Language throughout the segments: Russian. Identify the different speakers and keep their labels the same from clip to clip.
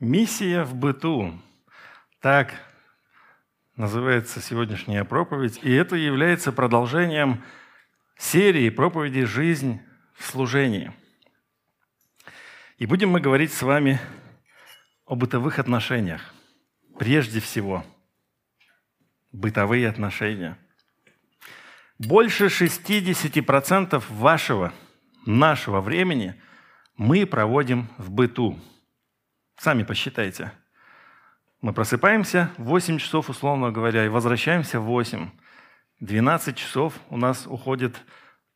Speaker 1: Миссия в быту. Так называется сегодняшняя проповедь. И это является продолжением серии проповедей «Жизнь в служении». И будем мы говорить с вами о бытовых отношениях. Прежде всего, бытовые отношения. Больше 60% вашего, нашего времени мы проводим в быту – Сами посчитайте. Мы просыпаемся в 8 часов, условно говоря, и возвращаемся в 8. 12 часов у нас уходит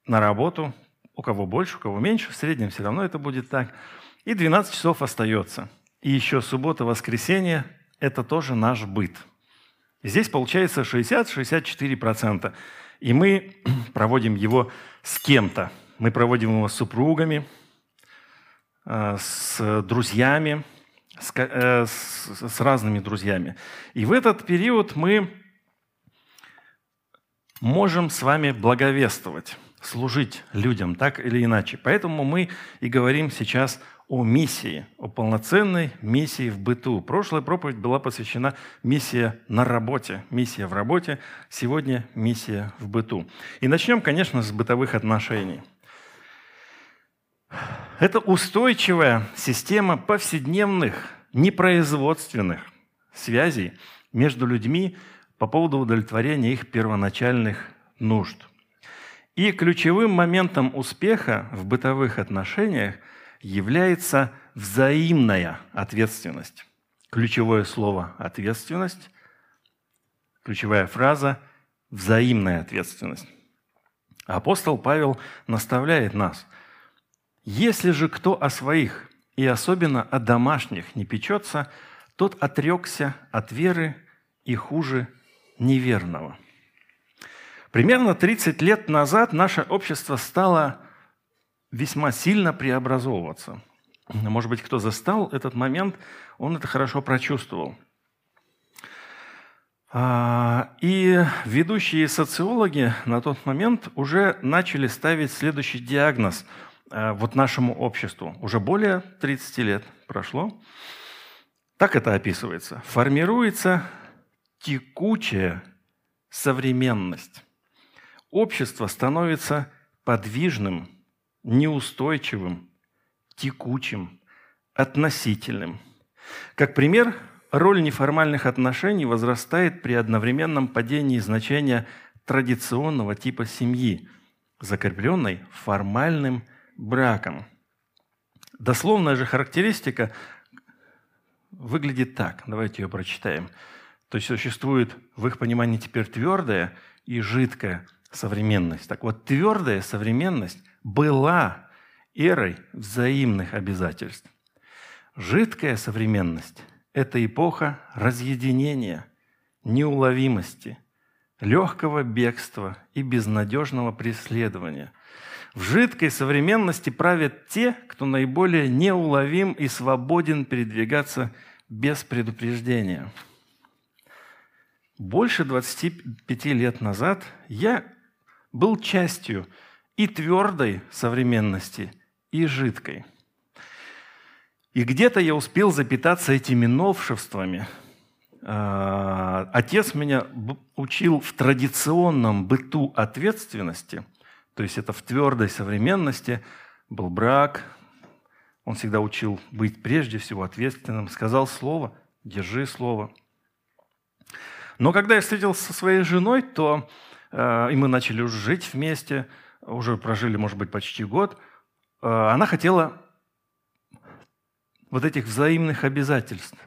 Speaker 1: на работу. У кого больше, у кого меньше, в среднем все равно это будет так. И 12 часов остается. И еще суббота, воскресенье – это тоже наш быт. Здесь получается 60-64%. И мы проводим его с кем-то. Мы проводим его с супругами, э, с друзьями, с, э, с, с разными друзьями. И в этот период мы можем с вами благовествовать, служить людям так или иначе. Поэтому мы и говорим сейчас о миссии, о полноценной миссии в быту. Прошлая проповедь была посвящена миссия на работе, миссия в работе, сегодня миссия в быту. И начнем, конечно, с бытовых отношений. Это устойчивая система повседневных, непроизводственных связей между людьми по поводу удовлетворения их первоначальных нужд. И ключевым моментом успеха в бытовых отношениях является взаимная ответственность. Ключевое слово «ответственность», ключевая фраза «взаимная ответственность». Апостол Павел наставляет нас – если же кто о своих, и особенно о домашних, не печется, тот отрекся от веры и хуже неверного. Примерно 30 лет назад наше общество стало весьма сильно преобразовываться. Может быть, кто застал этот момент, он это хорошо прочувствовал. А, и ведущие социологи на тот момент уже начали ставить следующий диагноз – вот нашему обществу. Уже более 30 лет прошло. Так это описывается. Формируется текучая современность. Общество становится подвижным, неустойчивым, текучим, относительным. Как пример, роль неформальных отношений возрастает при одновременном падении значения традиционного типа семьи, закрепленной формальным браком. Дословная же характеристика выглядит так. Давайте ее прочитаем. То есть существует в их понимании теперь твердая и жидкая современность. Так вот, твердая современность была эрой взаимных обязательств. Жидкая современность – это эпоха разъединения, неуловимости, легкого бегства и безнадежного преследования – в жидкой современности правят те, кто наиболее неуловим и свободен передвигаться без предупреждения. Больше 25 лет назад я был частью и твердой современности, и жидкой. И где-то я успел запитаться этими новшествами. А, отец меня учил в традиционном быту ответственности – то есть это в твердой современности был брак. Он всегда учил быть прежде всего ответственным. Сказал слово, держи слово. Но когда я встретился со своей женой, то э, и мы начали уже жить вместе, уже прожили, может быть, почти год, э, она хотела вот этих взаимных обязательств,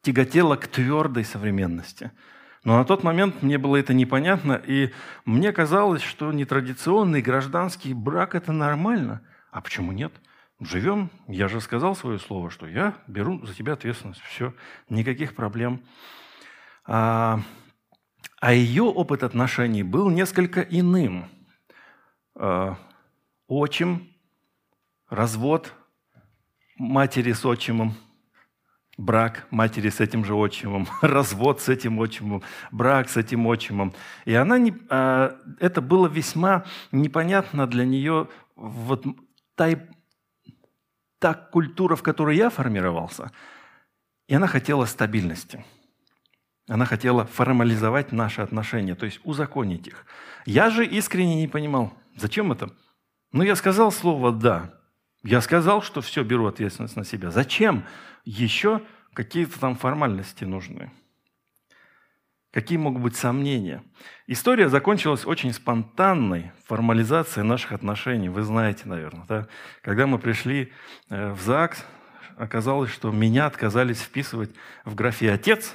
Speaker 1: тяготела к твердой современности – но на тот момент мне было это непонятно, и мне казалось, что нетрадиционный гражданский брак – это нормально. А почему нет? Живем, я же сказал свое слово, что я беру за тебя ответственность. Все, никаких проблем. А, а ее опыт отношений был несколько иным. А, отчим, развод матери с отчимом – брак матери с этим же отчимом, развод с этим отчимом, брак с этим отчимом. И она не, а, это было весьма непонятно для нее, вот та, та культура, в которой я формировался, И она хотела стабильности. Она хотела формализовать наши отношения, то есть узаконить их. Я же искренне не понимал, зачем это? Ну, я сказал слово «да». Я сказал, что все, беру ответственность на себя. Зачем еще какие-то там формальности нужны? Какие могут быть сомнения? История закончилась очень спонтанной формализацией наших отношений. Вы знаете, наверное, да? Когда мы пришли э, в ЗАГС, оказалось, что меня отказались вписывать в графе «отец».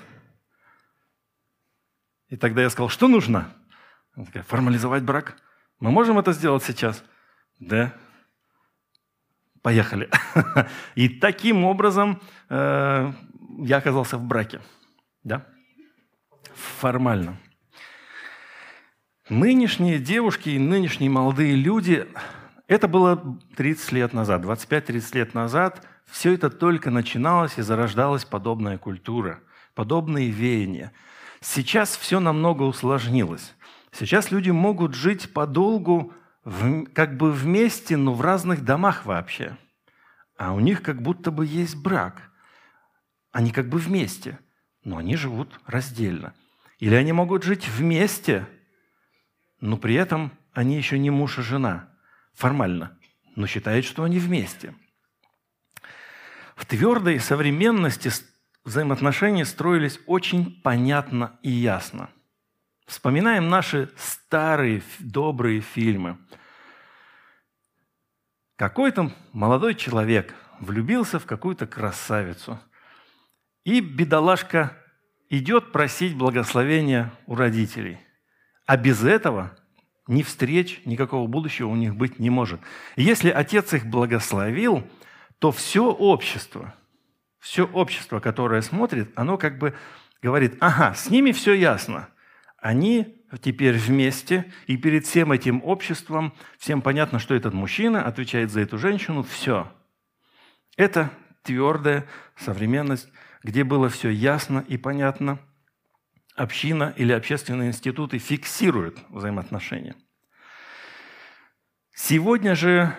Speaker 1: И тогда я сказал, что нужно? Она такая, формализовать брак. Мы можем это сделать сейчас? Да. Поехали. И таким образом э, я оказался в браке. Да? формально. Нынешние девушки и нынешние молодые люди, это было 30 лет назад, 25-30 лет назад, все это только начиналось и зарождалась подобная культура, подобные веяния. Сейчас все намного усложнилось. Сейчас люди могут жить подолгу в, как бы вместе, но в разных домах вообще. А у них как будто бы есть брак. Они как бы вместе, но они живут раздельно. Или они могут жить вместе, но при этом они еще не муж и жена, формально, но считают, что они вместе. В твердой современности взаимоотношения строились очень понятно и ясно. Вспоминаем наши старые добрые фильмы. Какой-то молодой человек влюбился в какую-то красавицу. И бедолашка идет просить благословения у родителей. А без этого ни встреч, никакого будущего у них быть не может. И если отец их благословил, то все общество, все общество, которое смотрит, оно как бы говорит, ага, с ними все ясно. Они теперь вместе, и перед всем этим обществом всем понятно, что этот мужчина отвечает за эту женщину, все. Это твердая современность где было все ясно и понятно, община или общественные институты фиксируют взаимоотношения. Сегодня же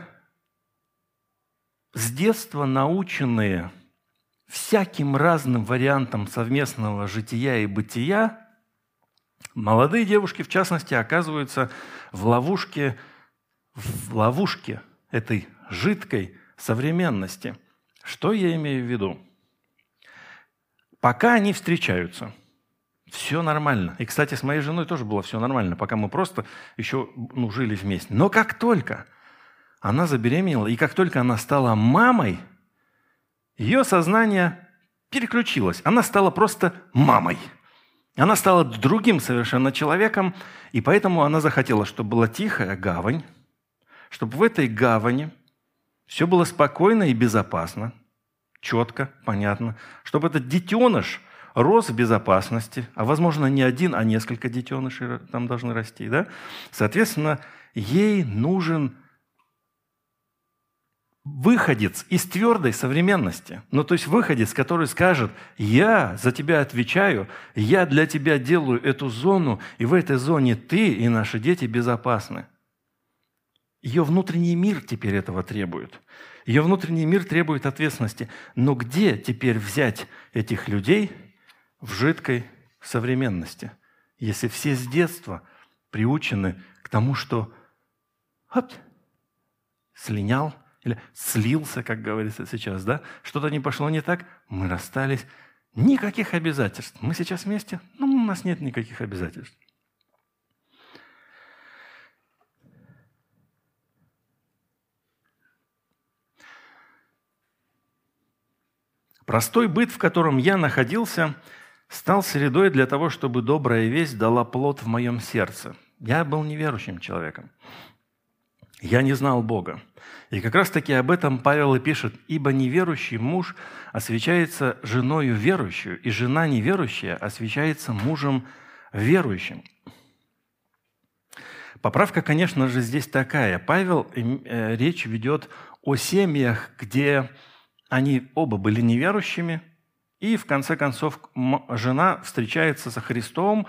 Speaker 1: с детства наученные всяким разным вариантам совместного жития и бытия, молодые девушки, в частности, оказываются в ловушке, в ловушке этой жидкой современности. Что я имею в виду? Пока они встречаются, все нормально. И, кстати, с моей женой тоже было все нормально, пока мы просто еще ну, жили вместе. Но как только она забеременела, и как только она стала мамой, ее сознание переключилось. Она стала просто мамой. Она стала другим совершенно человеком, и поэтому она захотела, чтобы была тихая гавань, чтобы в этой гавани все было спокойно и безопасно, четко, понятно, чтобы этот детеныш рос в безопасности, а возможно не один, а несколько детенышей там должны расти, да? Соответственно, ей нужен выходец из твердой современности. Ну, то есть выходец, который скажет, я за тебя отвечаю, я для тебя делаю эту зону, и в этой зоне ты и наши дети безопасны. Ее внутренний мир теперь этого требует. Ее внутренний мир требует ответственности. Но где теперь взять этих людей в жидкой современности, если все с детства приучены к тому, что оп, слинял или слился, как говорится сейчас, да? Что-то не пошло не так, мы расстались. Никаких обязательств. Мы сейчас вместе, но у нас нет никаких обязательств. Простой быт, в котором я находился, стал средой для того, чтобы добрая весть дала плод в моем сердце. Я был неверующим человеком. Я не знал Бога. И как раз-таки об этом Павел и пишет, «Ибо неверующий муж освящается женою верующую, и жена неверующая освящается мужем верующим». Поправка, конечно же, здесь такая. Павел э, речь ведет о семьях, где они оба были неверующими, и в конце концов жена встречается со Христом,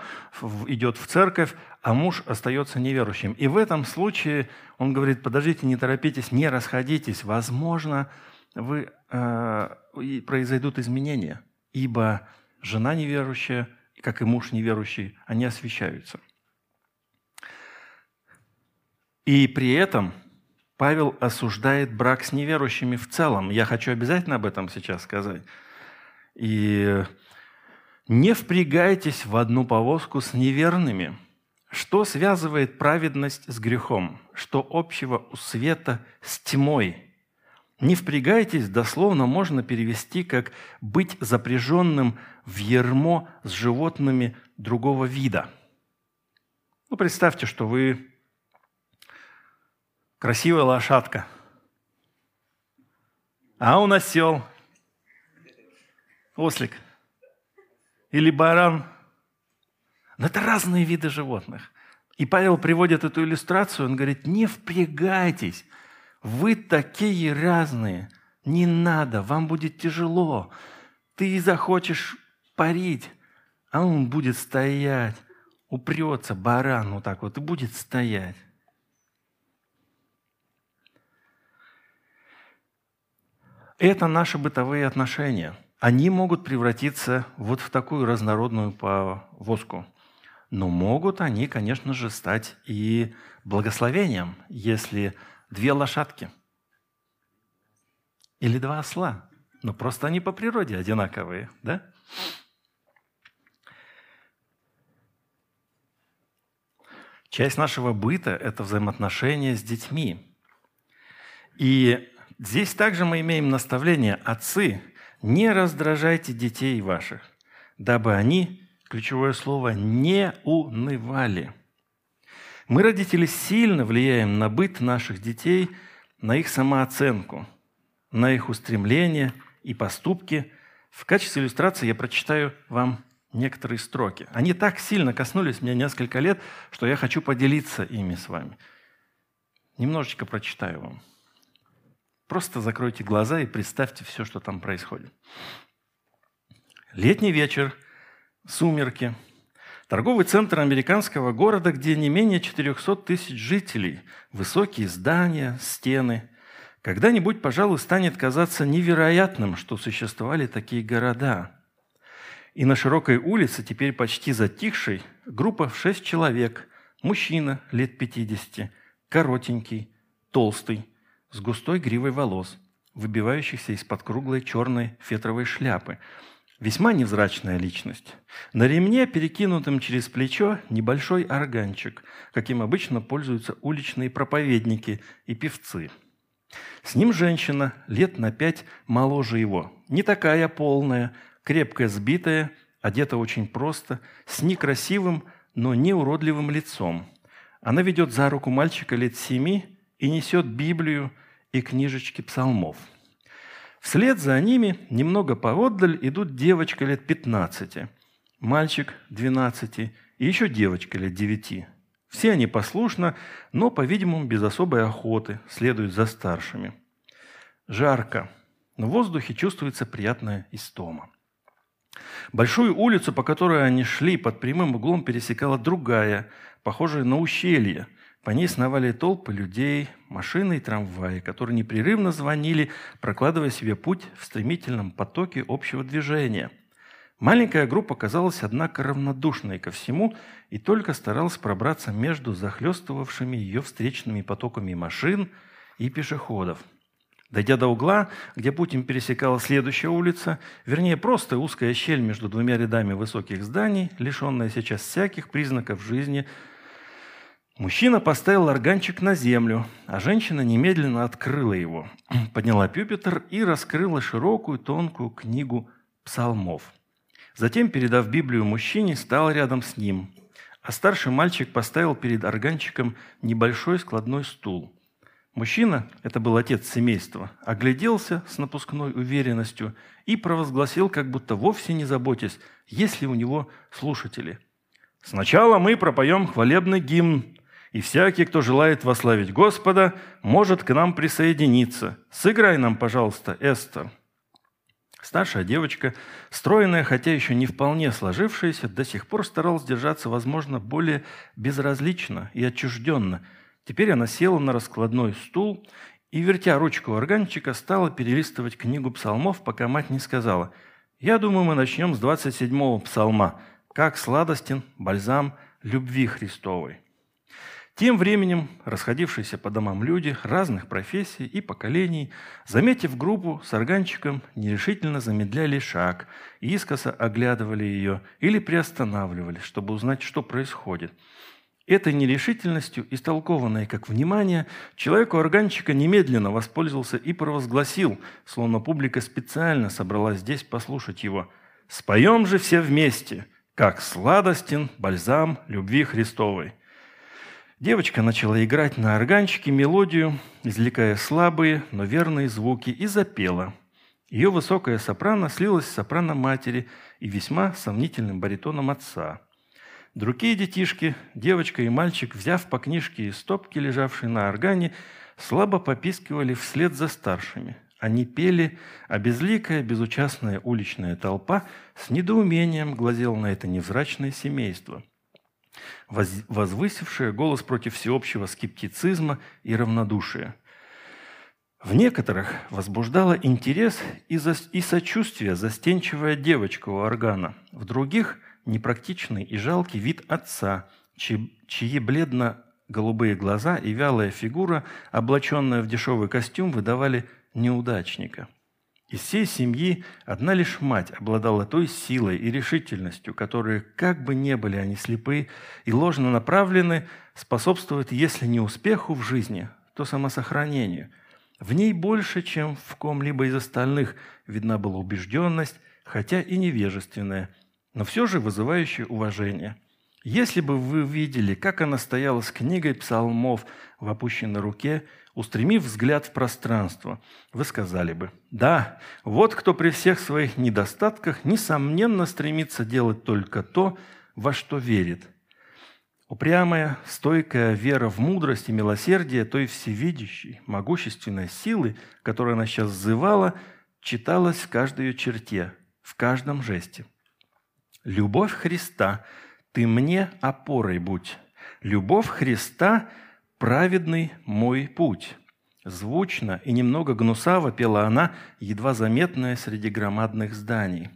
Speaker 1: идет в церковь, а муж остается неверующим. И в этом случае он говорит, подождите, не торопитесь, не расходитесь, возможно, вы, э, произойдут изменения. ибо жена неверующая, как и муж неверующий, они освящаются. И при этом Павел осуждает брак с неверующими в целом. Я хочу обязательно об этом сейчас сказать. И не впрягайтесь в одну повозку с неверными. Что связывает праведность с грехом? Что общего у света с тьмой? Не впрягайтесь, дословно можно перевести как «быть запряженным в ермо с животными другого вида». Ну, представьте, что вы красивая лошадка, а он осел, ослик – или баран. Но это разные виды животных. И Павел приводит эту иллюстрацию, он говорит, не впрягайтесь, вы такие разные, не надо, вам будет тяжело. Ты захочешь парить, а он будет стоять, упрется баран вот так вот и будет стоять. Это наши бытовые отношения – они могут превратиться вот в такую разнородную повозку. Но могут они, конечно же, стать и благословением, если две лошадки или два осла. Но просто они по природе одинаковые, да? Часть нашего быта – это взаимоотношения с детьми. И здесь также мы имеем наставление «Отцы, не раздражайте детей ваших, дабы они, ключевое слово, не унывали. Мы, родители, сильно влияем на быт наших детей, на их самооценку, на их устремления и поступки. В качестве иллюстрации я прочитаю вам некоторые строки. Они так сильно коснулись меня несколько лет, что я хочу поделиться ими с вами. Немножечко прочитаю вам. Просто закройте глаза и представьте все, что там происходит. Летний вечер, сумерки, торговый центр американского города, где не менее 400 тысяч жителей, высокие здания, стены. Когда-нибудь, пожалуй, станет казаться невероятным, что существовали такие города. И на широкой улице, теперь почти затихшей, группа в шесть человек, мужчина лет 50, коротенький, толстый, с густой гривой волос, выбивающихся из-под круглой черной фетровой шляпы. Весьма невзрачная личность. На ремне, перекинутом через плечо, небольшой органчик, каким обычно пользуются уличные проповедники и певцы. С ним женщина, лет на пять моложе его. Не такая полная, крепко сбитая, одета очень просто, с некрасивым, но не уродливым лицом. Она ведет за руку мальчика лет семи и несет Библию, и книжечки псалмов. Вслед за ними, немного поотдаль, идут девочка лет 15, мальчик 12 и еще девочка лет 9. Все они послушно, но, по-видимому, без особой охоты следуют за старшими. Жарко, но в воздухе чувствуется приятная истома. Большую улицу, по которой они шли, под прямым углом пересекала другая, похожая на ущелье – по ней сновали толпы людей, машины и трамваи, которые непрерывно звонили, прокладывая себе путь в стремительном потоке общего движения. Маленькая группа казалась, однако, равнодушной ко всему и только старалась пробраться между захлестывавшими ее встречными потоками машин и пешеходов. Дойдя до угла, где путь им пересекала следующая улица, вернее, просто узкая щель между двумя рядами высоких зданий, лишенная сейчас всяких признаков жизни – Мужчина поставил органчик на землю, а женщина немедленно открыла его, подняла пюпитер и раскрыла широкую тонкую книгу псалмов. Затем, передав Библию мужчине, стал рядом с ним, а старший мальчик поставил перед органчиком небольшой складной стул. Мужчина, это был отец семейства, огляделся с напускной уверенностью и провозгласил, как будто вовсе не заботясь, есть ли у него слушатели. «Сначала мы пропоем хвалебный гимн, и всякий, кто желает вославить Господа, может к нам присоединиться. Сыграй нам, пожалуйста, Эстер». Старшая девочка, стройная, хотя еще не вполне сложившаяся, до сих пор старалась держаться, возможно, более безразлично и отчужденно. Теперь она села на раскладной стул и, вертя ручку органчика, стала перелистывать книгу псалмов, пока мать не сказала Я думаю, мы начнем с 27-го псалма «Как сладостен бальзам любви Христовой». Тем временем расходившиеся по домам люди разных профессий и поколений, заметив группу с органчиком, нерешительно замедляли шаг искоса оглядывали ее или приостанавливали, чтобы узнать, что происходит. Этой нерешительностью, истолкованной как внимание, человек у органчика немедленно воспользовался и провозгласил, словно публика специально собралась здесь послушать его. «Споем же все вместе, как сладостен бальзам любви Христовой». Девочка начала играть на органчике мелодию, извлекая слабые, но верные звуки, и запела. Ее высокая сопрано слилась с сопрано матери и весьма сомнительным баритоном отца. Другие детишки, девочка и мальчик, взяв по книжке из стопки, лежавшей на органе, слабо попискивали вслед за старшими. Они пели, а безликая, безучастная уличная толпа с недоумением глазела на это невзрачное семейство – возвысившая голос против всеобщего скептицизма и равнодушия. В некоторых возбуждала интерес и, за, и сочувствие застенчивая девочка у органа, в других – непрактичный и жалкий вид отца, чьи, чьи бледно-голубые глаза и вялая фигура, облаченная в дешевый костюм, выдавали неудачника – из всей семьи одна лишь мать обладала той силой и решительностью, которые, как бы не были они слепы и ложно направлены, способствуют, если не успеху в жизни, то самосохранению. В ней больше, чем в ком-либо из остальных, видна была убежденность, хотя и невежественная, но все же вызывающая уважение. Если бы вы видели, как она стояла с книгой псалмов в опущенной руке – устремив взгляд в пространство, вы сказали бы, да, вот кто при всех своих недостатках, несомненно, стремится делать только то, во что верит. Упрямая, стойкая вера в мудрость и милосердие той всевидящей, могущественной силы, которую она сейчас взывала, читалась в каждой ее черте, в каждом жесте. «Любовь Христа, ты мне опорой будь. Любовь Христа – праведный мой путь». Звучно и немного гнусаво пела она, едва заметная среди громадных зданий.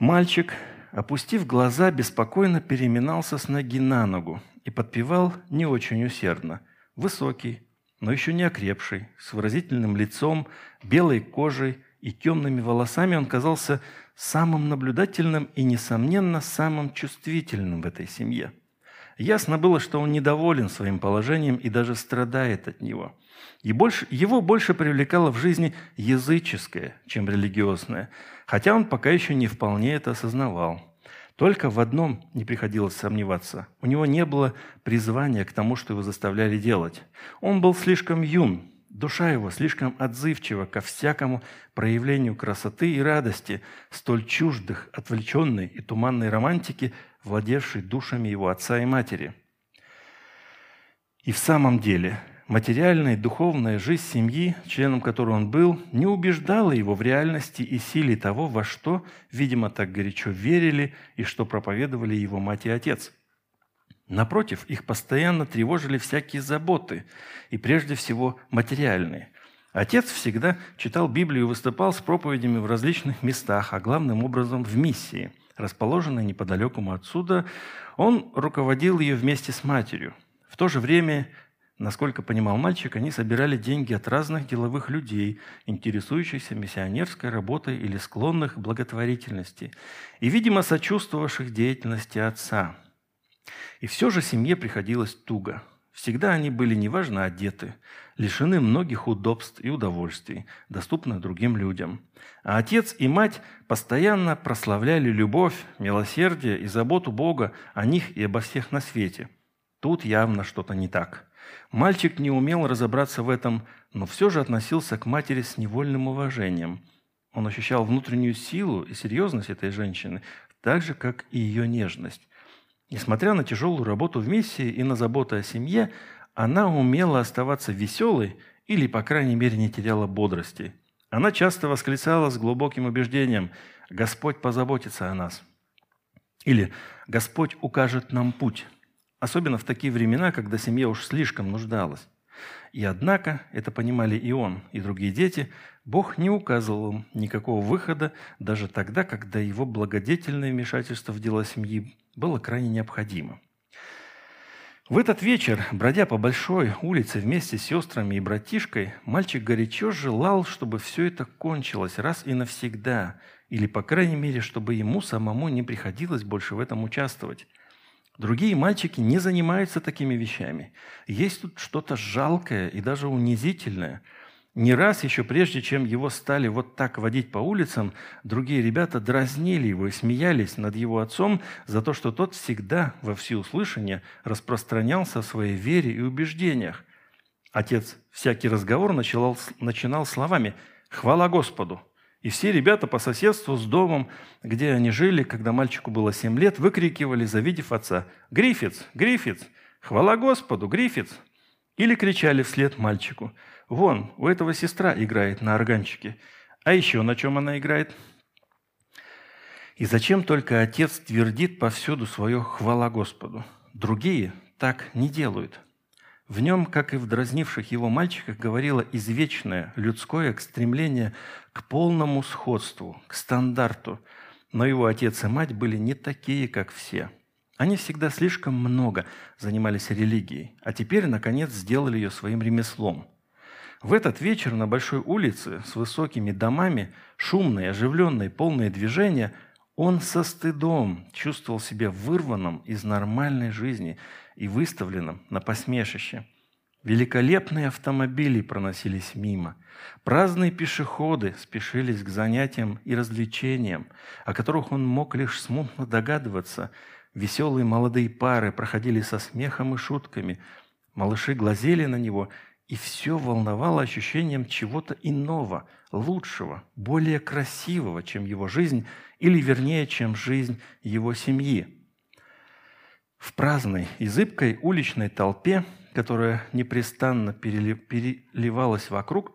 Speaker 1: Мальчик, опустив глаза, беспокойно переминался с ноги на ногу и подпевал не очень усердно. Высокий, но еще не окрепший, с выразительным лицом, белой кожей и темными волосами он казался самым наблюдательным и, несомненно, самым чувствительным в этой семье – Ясно было, что он недоволен своим положением и даже страдает от него. И больше, его больше привлекало в жизни языческое, чем религиозное, хотя он пока еще не вполне это осознавал. Только в одном не приходилось сомневаться. У него не было призвания к тому, что его заставляли делать. Он был слишком юн, душа его слишком отзывчива ко всякому проявлению красоты и радости, столь чуждых, отвлеченной и туманной романтики, владевший душами его отца и матери. И в самом деле материальная и духовная жизнь семьи, членом которой он был, не убеждала его в реальности и силе того, во что, видимо, так горячо верили и что проповедовали его мать и отец. Напротив, их постоянно тревожили всякие заботы, и прежде всего материальные. Отец всегда читал Библию и выступал с проповедями в различных местах, а главным образом в миссии – расположенной неподалеку отсюда, он руководил ее вместе с матерью. В то же время, насколько понимал мальчик, они собирали деньги от разных деловых людей, интересующихся миссионерской работой или склонных к благотворительности, и, видимо, сочувствовавших деятельности отца. И все же семье приходилось туго – Всегда они были неважно одеты, лишены многих удобств и удовольствий, доступных другим людям. А отец и мать постоянно прославляли любовь, милосердие и заботу Бога о них и обо всех на свете. Тут явно что-то не так. Мальчик не умел разобраться в этом, но все же относился к матери с невольным уважением. Он ощущал внутреннюю силу и серьезность этой женщины, так же, как и ее нежность. Несмотря на тяжелую работу в миссии и на заботу о семье, она умела оставаться веселой или, по крайней мере, не теряла бодрости. Она часто восклицала с глубоким убеждением «Господь позаботится о нас» или «Господь укажет нам путь», особенно в такие времена, когда семья уж слишком нуждалась. И однако, это понимали и он, и другие дети, Бог не указывал им никакого выхода даже тогда, когда его благодетельное вмешательство в дела семьи было крайне необходимо. В этот вечер, бродя по большой улице вместе с сестрами и братишкой, мальчик горячо желал, чтобы все это кончилось раз и навсегда, или, по крайней мере, чтобы ему самому не приходилось больше в этом участвовать. Другие мальчики не занимаются такими вещами. Есть тут что-то жалкое и даже унизительное – не раз еще прежде, чем его стали вот так водить по улицам, другие ребята дразнили его и смеялись над его отцом за то, что тот всегда во всеуслышание распространялся о своей вере и убеждениях. Отец всякий разговор начинал, начинал словами «Хвала Господу!» И все ребята по соседству с домом, где они жили, когда мальчику было семь лет, выкрикивали, завидев отца «Гриффитс! Гриффитс! Хвала Господу! Гриффитс!» Или кричали вслед мальчику – Вон, у этого сестра играет на органчике. А еще на чем она играет? И зачем только отец твердит повсюду свое «хвала Господу»? Другие так не делают. В нем, как и в дразнивших его мальчиках, говорило извечное людское стремление к полному сходству, к стандарту. Но его отец и мать были не такие, как все. Они всегда слишком много занимались религией, а теперь, наконец, сделали ее своим ремеслом – в этот вечер на большой улице с высокими домами, шумной, оживленной, полное движения, он со стыдом чувствовал себя вырванным из нормальной жизни и выставленным на посмешище. Великолепные автомобили проносились мимо. Праздные пешеходы спешились к занятиям и развлечениям, о которых он мог лишь смутно догадываться. Веселые молодые пары проходили со смехом и шутками. Малыши глазели на него и все волновало ощущением чего-то иного, лучшего, более красивого, чем его жизнь, или вернее, чем жизнь его семьи. В праздной и зыбкой уличной толпе, которая непрестанно переливалась вокруг,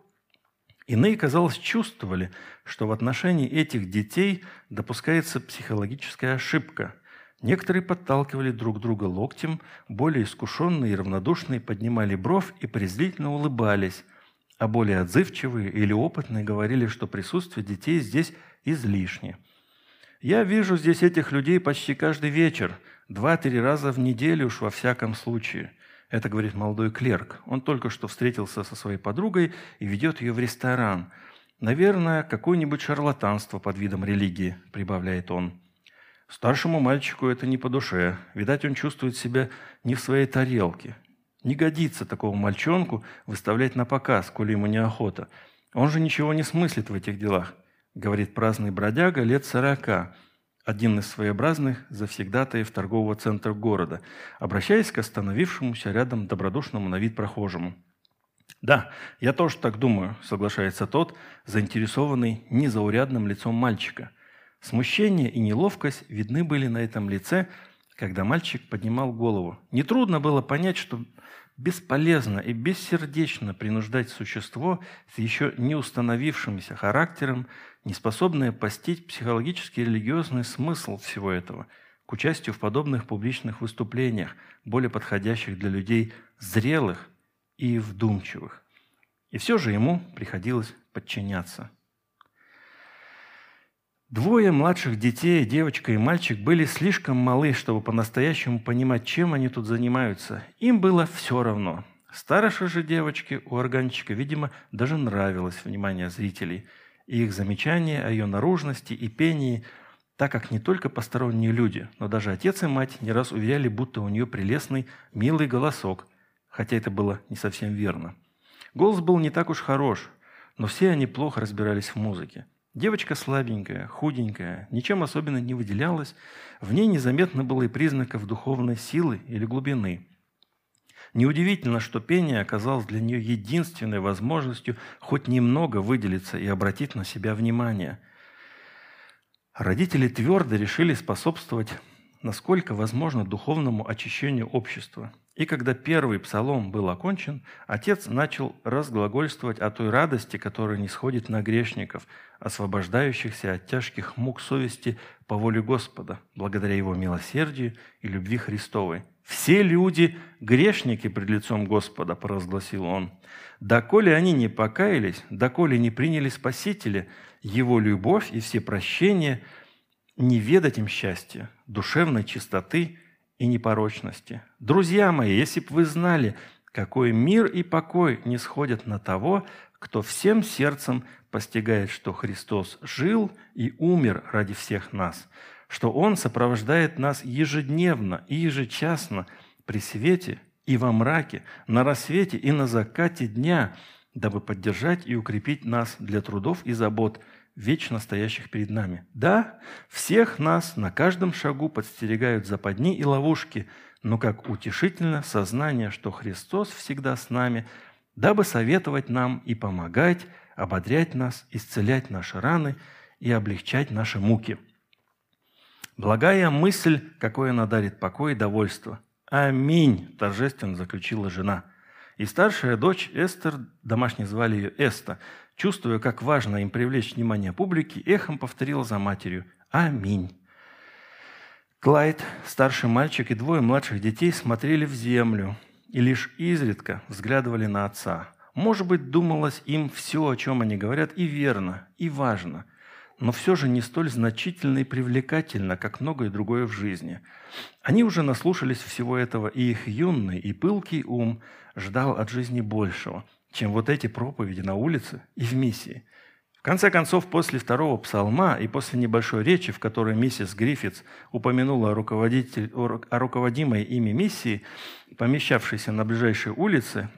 Speaker 1: иные, казалось, чувствовали, что в отношении этих детей допускается психологическая ошибка – Некоторые подталкивали друг друга локтем, более искушенные и равнодушные поднимали бровь и презрительно улыбались, а более отзывчивые или опытные говорили, что присутствие детей здесь излишне. «Я вижу здесь этих людей почти каждый вечер, два-три раза в неделю уж во всяком случае», это говорит молодой клерк. Он только что встретился со своей подругой и ведет ее в ресторан. «Наверное, какое-нибудь шарлатанство под видом религии», прибавляет он. Старшему мальчику это не по душе. Видать, он чувствует себя не в своей тарелке. Не годится такого мальчонку выставлять на показ, коли ему неохота. Он же ничего не смыслит в этих делах, говорит праздный бродяга лет сорока, один из своеобразных завсегдатаев торгового центра города, обращаясь к остановившемуся рядом добродушному на вид прохожему. «Да, я тоже так думаю», — соглашается тот, заинтересованный незаурядным лицом мальчика — Смущение и неловкость видны были на этом лице, когда мальчик поднимал голову. Нетрудно было понять, что бесполезно и бессердечно принуждать существо с еще не установившимся характером, не способное постичь психологический и религиозный смысл всего этого, к участию в подобных публичных выступлениях, более подходящих для людей зрелых и вдумчивых. И все же ему приходилось подчиняться – Двое младших детей, девочка и мальчик, были слишком малы, чтобы по-настоящему понимать, чем они тут занимаются. Им было все равно. Старшей же девочке у органчика, видимо, даже нравилось внимание зрителей и их замечания о ее наружности и пении, так как не только посторонние люди, но даже отец и мать не раз уверяли, будто у нее прелестный, милый голосок, хотя это было не совсем верно. Голос был не так уж хорош, но все они плохо разбирались в музыке. Девочка слабенькая, худенькая, ничем особенно не выделялась, в ней незаметно было и признаков духовной силы или глубины. Неудивительно, что пение оказалось для нее единственной возможностью хоть немного выделиться и обратить на себя внимание. Родители твердо решили способствовать насколько возможно духовному очищению общества И когда первый псалом был окончен, отец начал разглагольствовать о той радости, которая не сходит на грешников, освобождающихся от тяжких мук совести по воле Господа, благодаря Его милосердию и любви Христовой. «Все люди – грешники пред лицом Господа», – провозгласил он. «Доколе они не покаялись, доколе не приняли Спасителя, Его любовь и все прощения, не ведать им счастья, душевной чистоты – и непорочности. Друзья мои, если бы вы знали, какой мир и покой не сходят на того, кто всем сердцем постигает, что Христос жил и умер ради всех нас, что Он сопровождает нас ежедневно и ежечасно при свете и во мраке, на рассвете и на закате дня, дабы поддержать и укрепить нас для трудов и забот – вечно стоящих перед нами. Да, всех нас на каждом шагу подстерегают западни и ловушки, но как утешительно сознание, что Христос всегда с нами, дабы советовать нам и помогать, ободрять нас, исцелять наши раны и облегчать наши муки. Благая мысль, какой она дарит покой и довольство. Аминь, торжественно заключила жена. И старшая дочь Эстер, домашний звали ее Эста, чувствуя, как важно им привлечь внимание публики, эхом повторил за матерью «Аминь». Клайд, старший мальчик и двое младших детей смотрели в землю и лишь изредка взглядывали на отца. Может быть, думалось им все, о чем они говорят, и верно, и важно, но все же не столь значительно и привлекательно, как многое другое в жизни. Они уже наслушались всего этого, и их юный и пылкий ум ждал от жизни большего – чем вот эти проповеди на улице и в миссии. В конце концов, после второго псалма и после небольшой речи, в которой миссис Гриффитс упомянула о, о руководимой ими миссии, помещавшейся на ближайшей улице,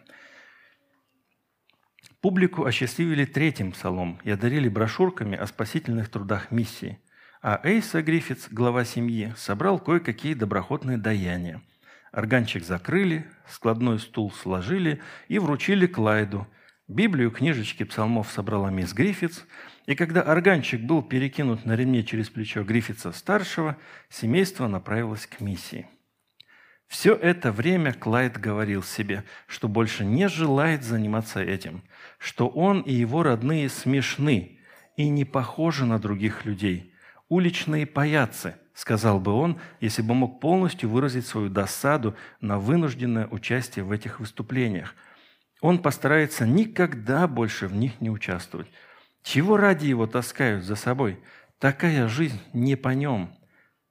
Speaker 1: публику осчастливили третьим псалом и одарили брошюрками о спасительных трудах миссии. А Эйса Гриффитс, глава семьи, собрал кое-какие доброхотные даяния – Органчик закрыли, складной стул сложили и вручили Клайду. Библию, книжечки псалмов собрала мисс Гриффитс, и когда органчик был перекинут на ремне через плечо Гриффитса-старшего, семейство направилось к миссии. Все это время Клайд говорил себе, что больше не желает заниматься этим, что он и его родные смешны и не похожи на других людей, уличные паяцы – сказал бы он, если бы мог полностью выразить свою досаду на вынужденное участие в этих выступлениях. Он постарается никогда больше в них не участвовать. Чего ради его таскают за собой? Такая жизнь не по нем.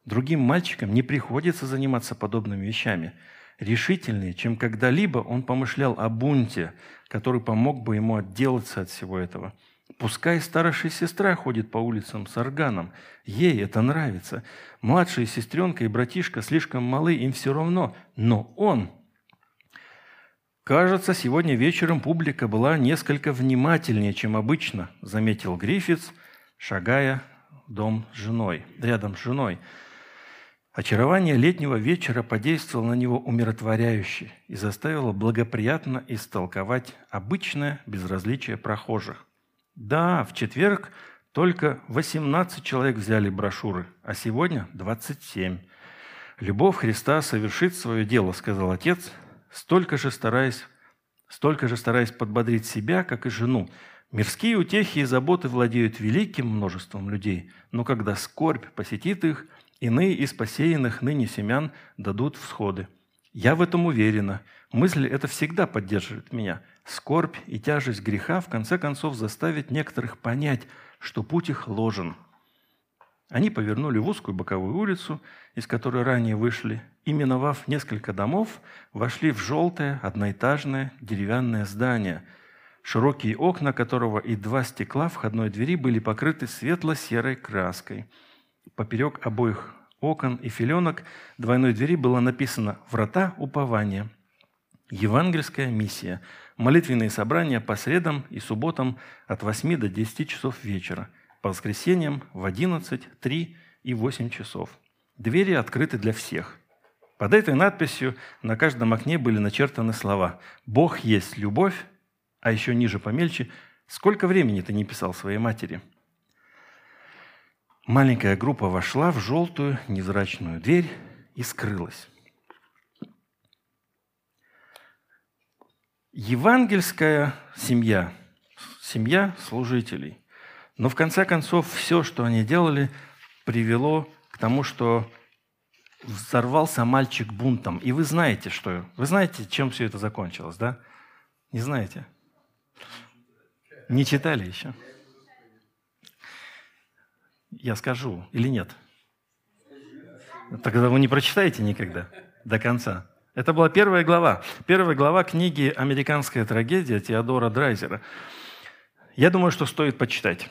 Speaker 1: Другим мальчикам не приходится заниматься подобными вещами. Решительнее, чем когда-либо, он помышлял о бунте, который помог бы ему отделаться от всего этого – Пускай старшая сестра ходит по улицам с органом. Ей это нравится. Младшая сестренка и братишка слишком малы, им все равно. Но он... «Кажется, сегодня вечером публика была несколько внимательнее, чем обычно», заметил Гриффитс, шагая дом с женой, рядом с женой. Очарование летнего вечера подействовало на него умиротворяюще и заставило благоприятно истолковать обычное безразличие прохожих. Да, в четверг только 18 человек взяли брошюры, а сегодня 27. «Любовь Христа совершит свое дело», — сказал отец, столько же стараясь, столько же стараясь подбодрить себя, как и жену. Мирские утехи и заботы владеют великим множеством людей, но когда скорбь посетит их, иные из посеянных ныне семян дадут всходы. Я в этом уверена. Мысль эта всегда поддерживает меня. Скорбь и тяжесть греха в конце концов заставит некоторых понять, что путь их ложен. Они повернули в узкую боковую улицу, из которой ранее вышли, и, миновав несколько домов, вошли в желтое одноэтажное деревянное здание, широкие окна которого и два стекла входной двери были покрыты светло-серой краской. Поперек обоих окон и филенок двойной двери было написано «Врата упования». Евангельская миссия. Молитвенные собрания по средам и субботам от 8 до 10 часов вечера. По воскресеньям в 11, 3 и 8 часов. Двери открыты для всех. Под этой надписью на каждом окне были начертаны слова «Бог есть любовь», а еще ниже помельче «Сколько времени ты не писал своей матери?» Маленькая группа вошла в желтую невзрачную дверь и скрылась. Евангельская семья, семья служителей. Но в конце концов все, что они делали, привело к тому, что взорвался мальчик бунтом. И вы знаете, что... Вы знаете, чем все это закончилось, да? Не знаете? Не читали еще? Я скажу или нет? Тогда вы не прочитаете никогда до конца. Это была первая глава. Первая глава книги «Американская трагедия» Теодора Драйзера. Я думаю, что стоит почитать.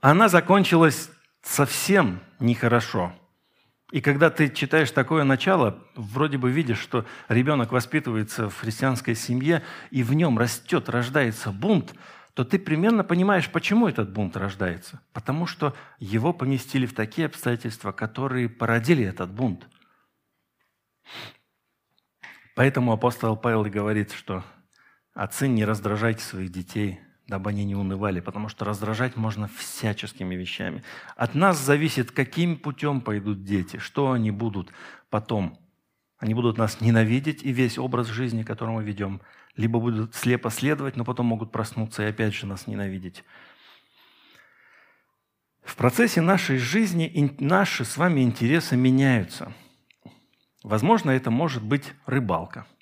Speaker 1: Она закончилась совсем нехорошо. И когда ты читаешь такое начало, вроде бы видишь, что ребенок воспитывается в христианской семье, и в нем растет, рождается бунт, то ты примерно понимаешь, почему этот бунт рождается. Потому что его поместили в такие обстоятельства, которые породили этот бунт. Поэтому апостол Павел и говорит, что «Отцы, не раздражайте своих детей, дабы они не унывали, потому что раздражать можно всяческими вещами. От нас зависит, каким путем пойдут дети, что они будут потом. Они будут нас ненавидеть и весь образ жизни, который мы ведем, либо будут слепо следовать, но потом могут проснуться и опять же нас ненавидеть. В процессе нашей жизни наши с вами интересы меняются. Возможно, это может быть рыбалка –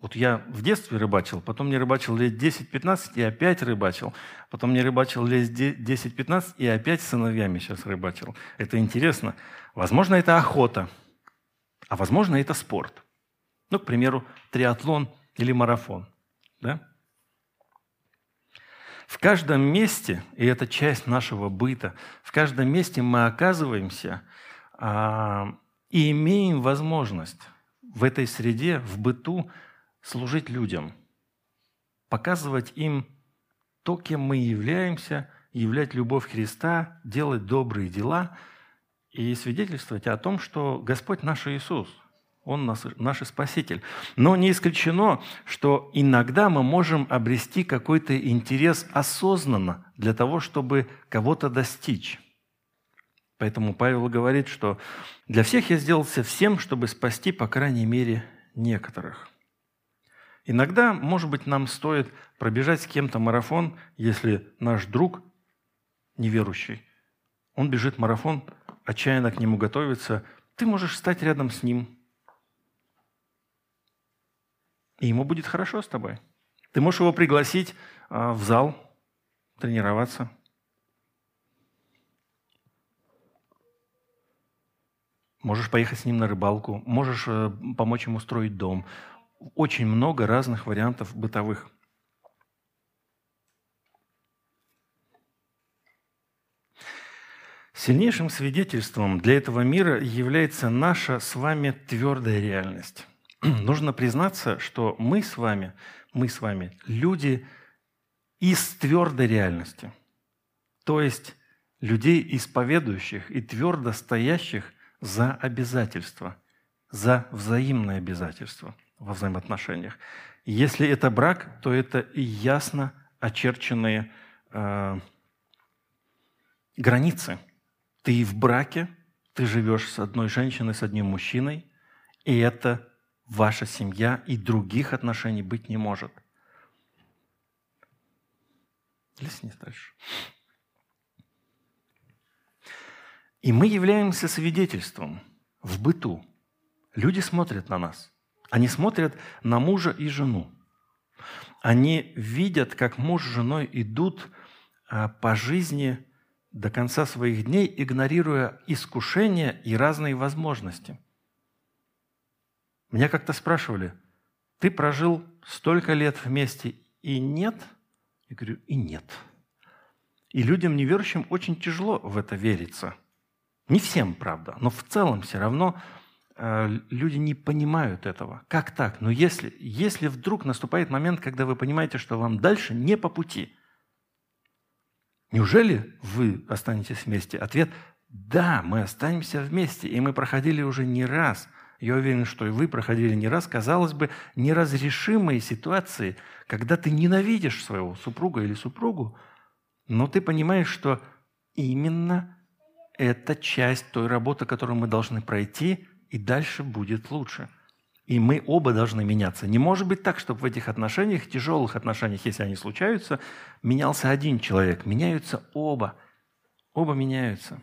Speaker 1: вот я в детстве рыбачил, потом не рыбачил лет 10-15 и опять рыбачил. Потом не рыбачил лет 10-15 и опять с сыновьями сейчас рыбачил. Это интересно. Возможно, это охота, а возможно, это спорт. Ну, к примеру, триатлон или марафон. Да? В каждом месте, и это часть нашего быта, в каждом месте мы оказываемся а, и имеем возможность в этой среде, в быту служить людям, показывать им то, кем мы являемся, являть любовь Христа, делать добрые дела и свидетельствовать о том, что Господь наш Иисус, Он наш, Спаситель. Но не исключено, что иногда мы можем обрести какой-то интерес осознанно для того, чтобы кого-то достичь. Поэтому Павел говорит, что для всех я сделался всем, чтобы спасти, по крайней мере, некоторых – Иногда, может быть, нам стоит пробежать с кем-то марафон, если наш друг неверующий. Он бежит марафон, отчаянно к нему готовится. Ты можешь стать рядом с ним. И ему будет хорошо с тобой. Ты можешь его пригласить а, в зал тренироваться. Можешь поехать с ним на рыбалку, можешь э, помочь ему строить дом, очень много разных вариантов бытовых. Сильнейшим свидетельством для этого мира является наша с вами твердая реальность. Нужно признаться, что мы с вами, мы с вами люди из твердой реальности. То есть людей, исповедующих и твердо стоящих за обязательства, за взаимное обязательство – во взаимоотношениях. Если это брак, то это и ясно очерченные э, границы. Ты в браке, ты живешь с одной женщиной, с одним мужчиной, и это ваша семья, и других отношений быть не может. Лесни дальше. И мы являемся свидетельством в быту. Люди смотрят на нас – они смотрят на мужа и жену. Они видят, как муж с женой идут а, по жизни до конца своих дней, игнорируя искушения и разные возможности. Меня как-то спрашивали, ты прожил столько лет вместе и нет? Я говорю, и нет. И людям неверующим очень тяжело в это вериться. Не всем, правда, но в целом все равно Э, люди не понимают этого. Как так? Но если, если вдруг наступает момент, когда вы понимаете, что вам дальше не по пути, неужели вы останетесь вместе? Ответ – да, мы останемся вместе, и мы проходили уже не раз. Я уверен, что и вы проходили не раз, казалось бы, неразрешимые ситуации, когда ты ненавидишь своего супруга или супругу, но ты понимаешь, что именно это часть той работы, которую мы должны пройти – и дальше будет лучше. И мы оба должны меняться. Не может быть так, чтобы в этих отношениях, тяжелых отношениях, если они случаются, менялся один человек. Меняются оба. Оба меняются.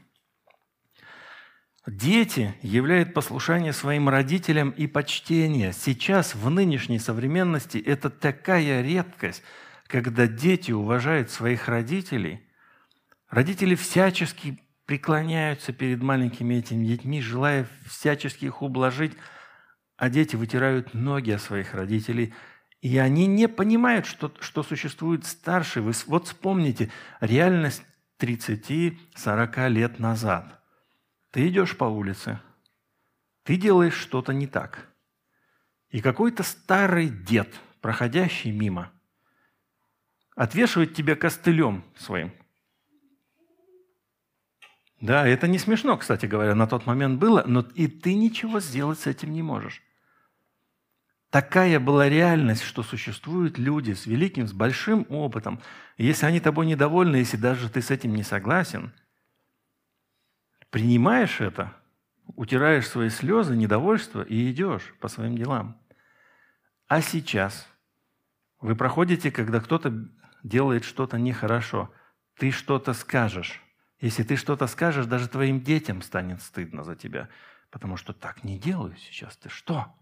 Speaker 1: Дети являют послушание своим родителям и почтение. Сейчас, в нынешней современности, это такая редкость, когда дети уважают своих родителей. Родители всячески преклоняются перед маленькими этими детьми, желая всячески их ублажить – а дети вытирают ноги о своих родителей, и они не понимают, что, что существует старший. Вы вот вспомните реальность 30-40 лет назад. Ты идешь по улице, ты делаешь что-то не так. И какой-то старый дед, проходящий мимо, отвешивает тебя костылем своим. Да, это не смешно, кстати говоря, на тот момент было, но и ты ничего сделать с этим не можешь. Такая была реальность, что существуют люди с великим, с большим опытом. Если они тобой недовольны, если даже ты с этим не согласен, принимаешь это, утираешь свои слезы, недовольство и идешь по своим делам. А сейчас вы проходите, когда кто-то делает что-то нехорошо, ты что-то скажешь. Если ты что-то скажешь, даже твоим детям станет стыдно за тебя, потому что так не делаю сейчас. Ты что?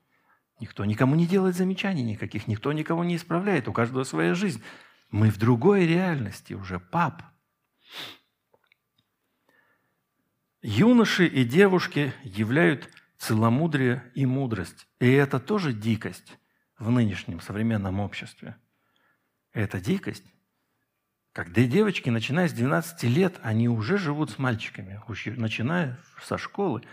Speaker 1: Никто никому не делает замечаний никаких, никто никого не исправляет, у каждого своя жизнь. Мы в другой реальности уже, пап. Юноши и девушки являют целомудрие и мудрость. И это тоже дикость в нынешнем современном обществе. Это дикость. Когда девочки, начиная с 12 лет, они уже живут с мальчиками, начиная со школы.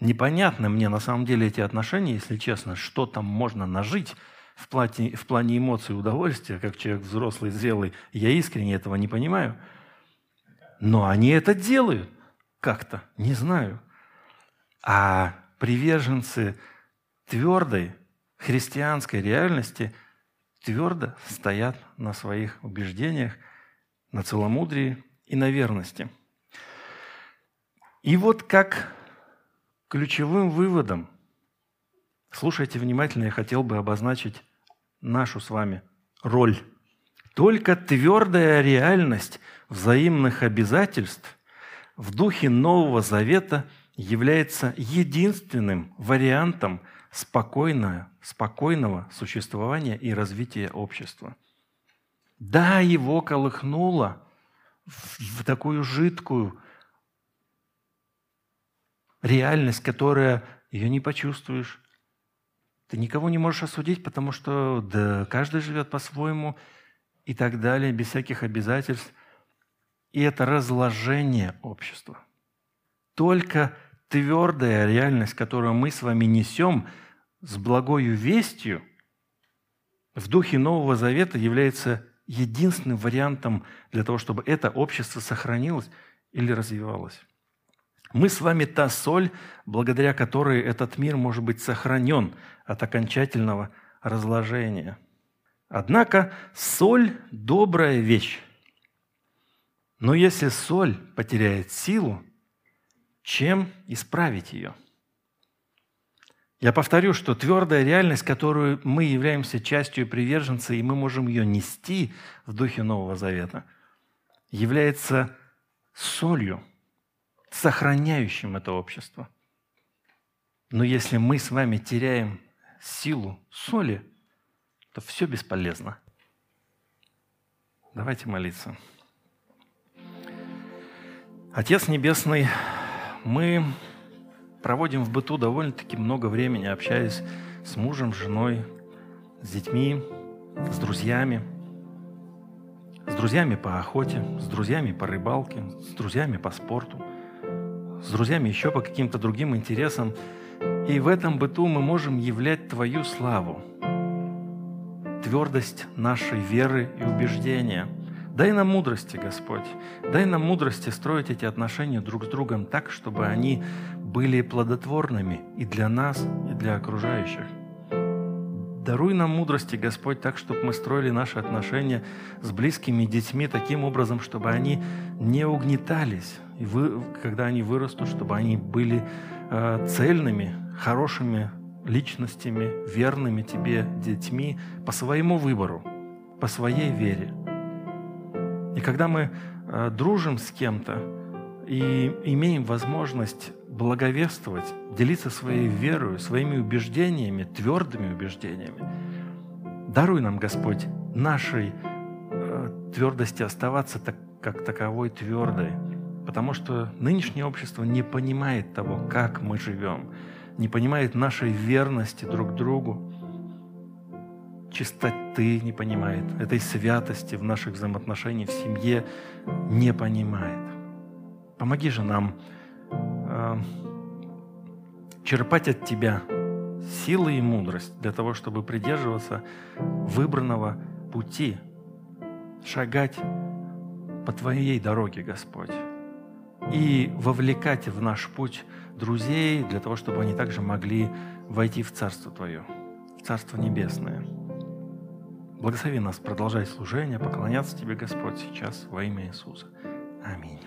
Speaker 1: Непонятны мне на самом деле эти отношения, если честно, что там можно нажить в плане, в плане эмоций и удовольствия, как человек взрослый, зрелый. Я искренне этого не понимаю. Но они это делают как-то, не знаю. А приверженцы твердой христианской реальности твердо стоят на своих убеждениях, на целомудрии и на верности. И вот как Ключевым выводом, слушайте внимательно, я хотел бы обозначить нашу с вами роль. Только твердая реальность взаимных обязательств в духе Нового Завета является единственным вариантом спокойного, спокойного существования и развития общества. Да, его колыхнуло в такую жидкую, реальность, которая ее не почувствуешь. Ты никого не можешь осудить, потому что да, каждый живет по-своему и так далее, без всяких обязательств. И это разложение общества. Только твердая реальность, которую мы с вами несем с благою вестью, в духе Нового Завета является единственным вариантом для того, чтобы это общество сохранилось или развивалось. Мы с вами та соль, благодаря которой этот мир может быть сохранен от окончательного разложения. Однако соль – добрая вещь. Но если соль потеряет силу, чем исправить ее? Я повторю, что твердая реальность, которую мы являемся частью приверженца, и мы можем ее нести в духе Нового Завета, является солью – сохраняющим это общество. Но если мы с вами теряем силу соли, то все бесполезно. Давайте молиться. Отец Небесный, мы проводим в быту довольно-таки много времени, общаясь с мужем, с женой, с детьми, с друзьями, с друзьями по охоте, с друзьями по рыбалке, с друзьями по спорту – с друзьями еще по каким-то другим интересам. И в этом быту мы можем являть Твою славу, твердость нашей веры и убеждения. Дай нам мудрости, Господь. Дай нам мудрости строить эти отношения друг с другом так, чтобы они были плодотворными и для нас, и для окружающих. Даруй нам мудрости, Господь, так, чтобы мы строили наши отношения с близкими детьми таким образом, чтобы они не угнетались, и вы, когда они вырастут, чтобы они были э, цельными, хорошими личностями, верными Тебе детьми по своему выбору, по своей вере. И когда мы э, дружим с кем-то и имеем возможность благовествовать, делиться своей верой, своими убеждениями, твердыми убеждениями, даруй нам, Господь, нашей э, твердости оставаться так, как таковой твердой, потому что нынешнее общество не понимает того, как мы живем, не понимает нашей верности друг другу, чистоты не понимает, этой святости в наших взаимоотношениях в семье не понимает. Помоги же нам э, черпать от Тебя силы и мудрость для того, чтобы придерживаться выбранного пути, шагать по Твоей дороге, Господь, и вовлекать в наш путь друзей для того, чтобы они также могли войти в Царство Твое, в Царство Небесное. Благослови нас продолжать служение, поклоняться Тебе, Господь, сейчас во имя Иисуса. Аминь.